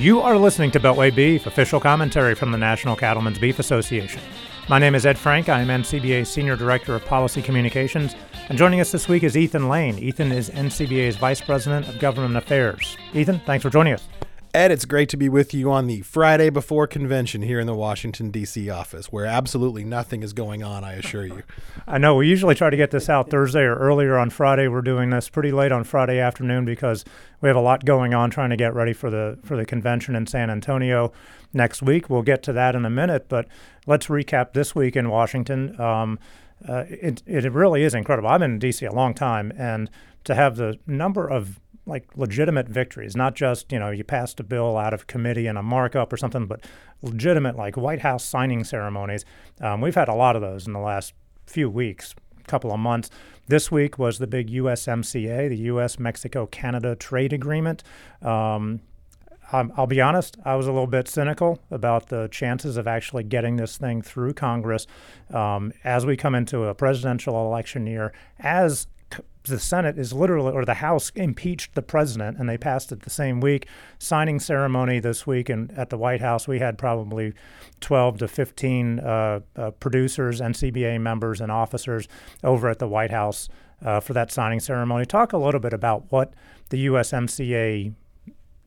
You are listening to Beltway Beef, official commentary from the National Cattlemen's Beef Association. My name is Ed Frank. I am NCBA's Senior Director of Policy Communications. And joining us this week is Ethan Lane. Ethan is NCBA's Vice President of Government Affairs. Ethan, thanks for joining us. Ed, it's great to be with you on the Friday before convention here in the Washington, D.C. office, where absolutely nothing is going on, I assure you. I know we usually try to get this out Thursday or earlier on Friday. We're doing this pretty late on Friday afternoon because we have a lot going on trying to get ready for the for the convention in San Antonio next week. We'll get to that in a minute, but let's recap this week in Washington. Um, uh, it, it really is incredible. I've been in D.C. a long time, and to have the number of like legitimate victories, not just, you know, you passed a bill out of committee and a markup or something, but legitimate like White House signing ceremonies. Um, we've had a lot of those in the last few weeks, couple of months. This week was the big USMCA, the U.S. Mexico Canada trade agreement. Um, I'll be honest, I was a little bit cynical about the chances of actually getting this thing through Congress um, as we come into a presidential election year, as the Senate is literally, or the House impeached the president, and they passed it the same week. Signing ceremony this week, and at the White House, we had probably 12 to 15 uh, uh, producers, NCBA members, and officers over at the White House uh, for that signing ceremony. Talk a little bit about what the USMCA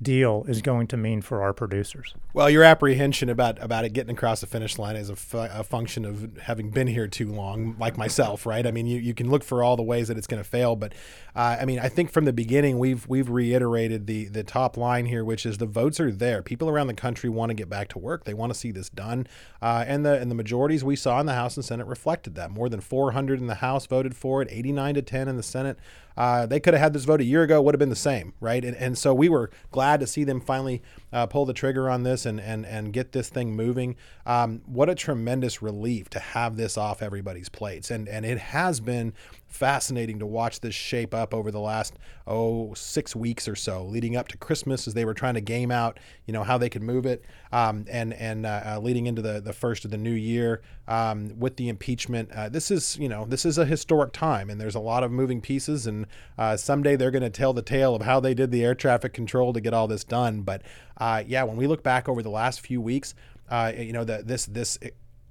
deal is going to mean for our producers. Well, your apprehension about about it getting across the finish line is a, fu- a function of having been here too long, like myself, right? I mean, you, you can look for all the ways that it's going to fail, but uh, I mean, I think from the beginning we've we've reiterated the the top line here, which is the votes are there. People around the country want to get back to work. They want to see this done, uh, and the and the majorities we saw in the House and Senate reflected that. More than 400 in the House voted for it, 89 to 10 in the Senate. Uh, they could have had this vote a year ago, would have been the same, right? And, and so we were glad to see them finally uh, pull the trigger on this and and and get this thing moving. Um, what a tremendous relief to have this off everybody's plates, and and it has been fascinating to watch this shape up over the last oh six weeks or so, leading up to Christmas as they were trying to game out, you know, how they could move it, um, and and uh, uh, leading into the the first of the new year um, with the impeachment. Uh, this is you know this is a historic time, and there's a lot of moving pieces, and uh, someday they're going to tell the tale of how they did the air traffic control to get all this done. But uh, yeah, when we look back over the last few weeks, uh, you know that this this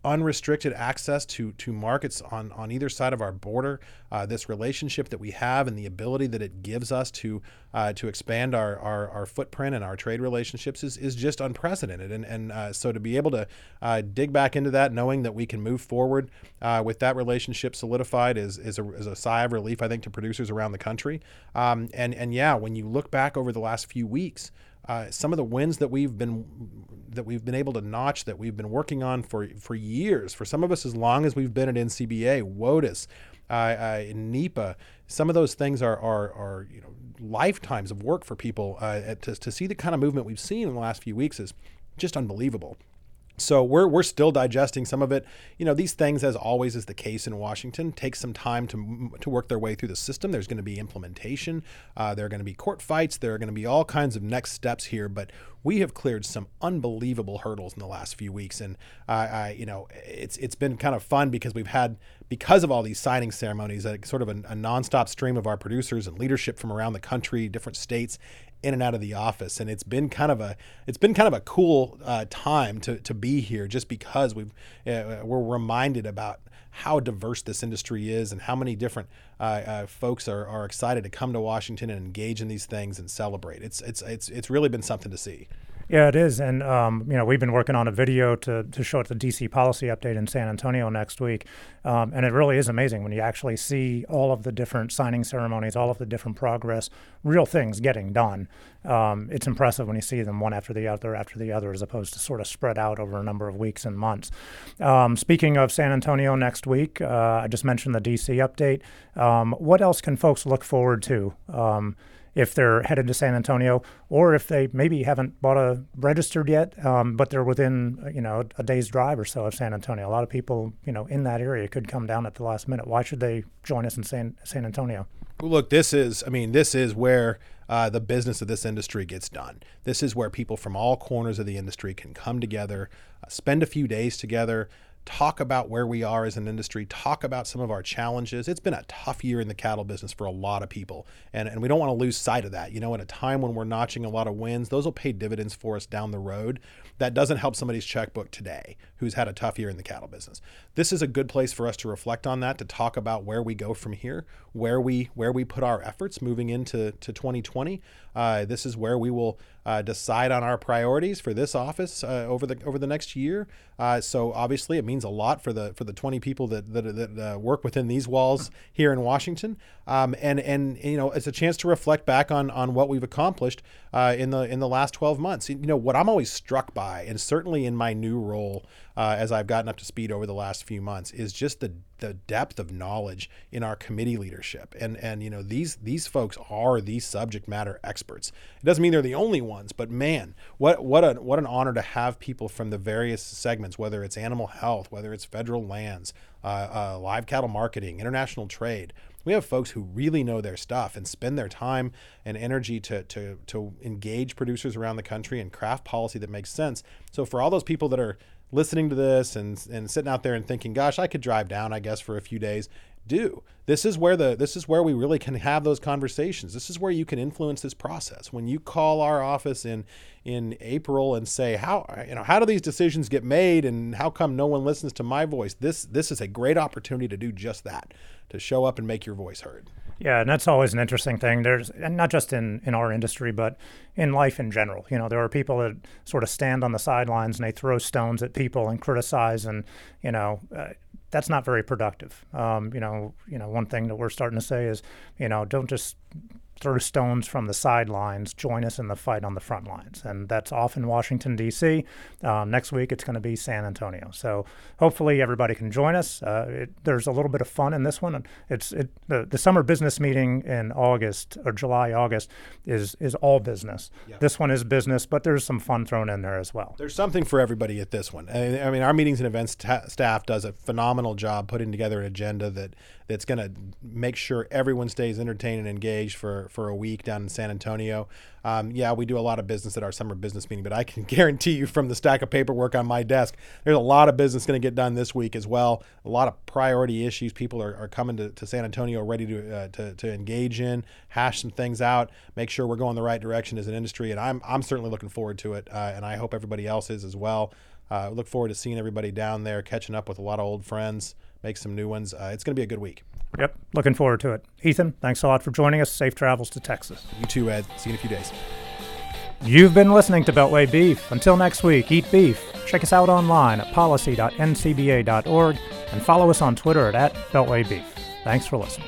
unrestricted access to to markets on on either side of our border. Uh, this relationship that we have and the ability that it gives us to uh, to expand our, our, our footprint and our trade relationships is is just unprecedented. And and uh, so to be able to uh, dig back into that, knowing that we can move forward uh, with that relationship solidified, is is a, is a sigh of relief, I think, to producers around the country. Um, and and yeah, when you look back over the last few weeks. Uh, some of the wins that we've been that we've been able to notch that we've been working on for for years for some of us as long as we've been at NCBA WOTUS uh, uh, NEPA some of those things are are, are you know lifetimes of work for people uh, to, to see the kind of movement we've seen in the last few weeks is just unbelievable so we're, we're still digesting some of it. You know, these things, as always is the case in Washington, take some time to, to work their way through the system. There's going to be implementation. Uh, there are going to be court fights. There are going to be all kinds of next steps here. But we have cleared some unbelievable hurdles in the last few weeks, and uh, I, you know, it's it's been kind of fun because we've had because of all these signing ceremonies, a sort of a, a nonstop stream of our producers and leadership from around the country, different states, in and out of the office. And it's been kind of a it's been kind of a cool uh, time to, to be here just because we've uh, we're reminded about how diverse this industry is and how many different uh, uh, folks are, are excited to come to Washington and engage in these things and celebrate. It's it's it's it's really been something to see yeah, it is, and um, you know we've been working on a video to to show at the DC policy update in San Antonio next week, um, and it really is amazing when you actually see all of the different signing ceremonies, all of the different progress, real things getting done. Um, it's impressive when you see them one after the other after the other, as opposed to sort of spread out over a number of weeks and months. Um, speaking of San Antonio next week, uh, I just mentioned the DC update. Um, what else can folks look forward to? If they're headed to San Antonio, or if they maybe haven't bought a registered yet, um, but they're within you know a day's drive or so of San Antonio. A lot of people you know in that area could come down at the last minute. Why should they join us in San San Antonio? Look, this is I mean this is where uh, the business of this industry gets done. This is where people from all corners of the industry can come together, uh, spend a few days together, talk about where we are as an industry, talk about some of our challenges. It's been a tough year in the cattle business for a lot of people, and, and we don't want to lose sight of that. You know, at a time when we're notching a lot of wins, those will pay dividends for us down the road. That doesn't help somebody's checkbook today who's had a tough year in the cattle business. This is a good place for us to reflect on that, to talk about where we go from here, where we where we put our efforts moving into to 2020. Uh, this is where we will uh, decide on our priorities for this office uh, over the over the next year. Uh, so obviously, it means a lot for the for the 20 people that that, that uh, work within these walls here in Washington. Um, and and you know, it's a chance to reflect back on on what we've accomplished uh, in the in the last 12 months. You know, what I'm always struck by, and certainly in my new role as I've gotten up to speed over the last few months, is just the the depth of knowledge in our committee leadership. And and you know, these these folks are these subject matter experts. It doesn't mean they're the only ones, but man, what what a what an honor to have people from the various segments, whether it's animal health, whether it's federal lands, uh, uh, live cattle marketing, international trade we have folks who really know their stuff and spend their time and energy to, to, to engage producers around the country and craft policy that makes sense. So for all those people that are listening to this and, and sitting out there and thinking, gosh, I could drive down, I guess, for a few days, do. This is where the this is where we really can have those conversations. This is where you can influence this process. When you call our office in in April and say how you know how do these decisions get made and how come no one listens to my voice? This this is a great opportunity to do just that, to show up and make your voice heard. Yeah, and that's always an interesting thing. There's and not just in in our industry, but in life in general. You know, there are people that sort of stand on the sidelines and they throw stones at people and criticize, and you know, uh, that's not very productive. Um, you know, you know, one thing that we're starting to say is, you know, don't just throw stones from the sidelines, join us in the fight on the front lines. And that's off in Washington, D.C. Um, next week, it's going to be San Antonio. So hopefully everybody can join us. Uh, it, there's a little bit of fun in this one. It's it, the, the summer business meeting in August or July, August is, is all business. Yeah. This one is business, but there's some fun thrown in there as well. There's something for everybody at this one. I mean, our meetings and events staff does a phenomenal job putting together an agenda that that's going to make sure everyone stays entertained and engaged for for a week down in San Antonio. Um, yeah, we do a lot of business at our summer business meeting, but I can guarantee you from the stack of paperwork on my desk, there's a lot of business going to get done this week as well. A lot of priority issues. People are, are coming to, to San Antonio ready to, uh, to, to engage in, hash some things out, make sure we're going the right direction as an industry. And I'm, I'm certainly looking forward to it. Uh, and I hope everybody else is as well. Uh, look forward to seeing everybody down there, catching up with a lot of old friends, make some new ones. Uh, it's going to be a good week. Yep, looking forward to it. Ethan, thanks a lot for joining us. Safe travels to Texas. You too, Ed. See you in a few days. You've been listening to Beltway Beef. Until next week, eat beef. Check us out online at policy.ncba.org and follow us on Twitter at, at Beltway Beef. Thanks for listening.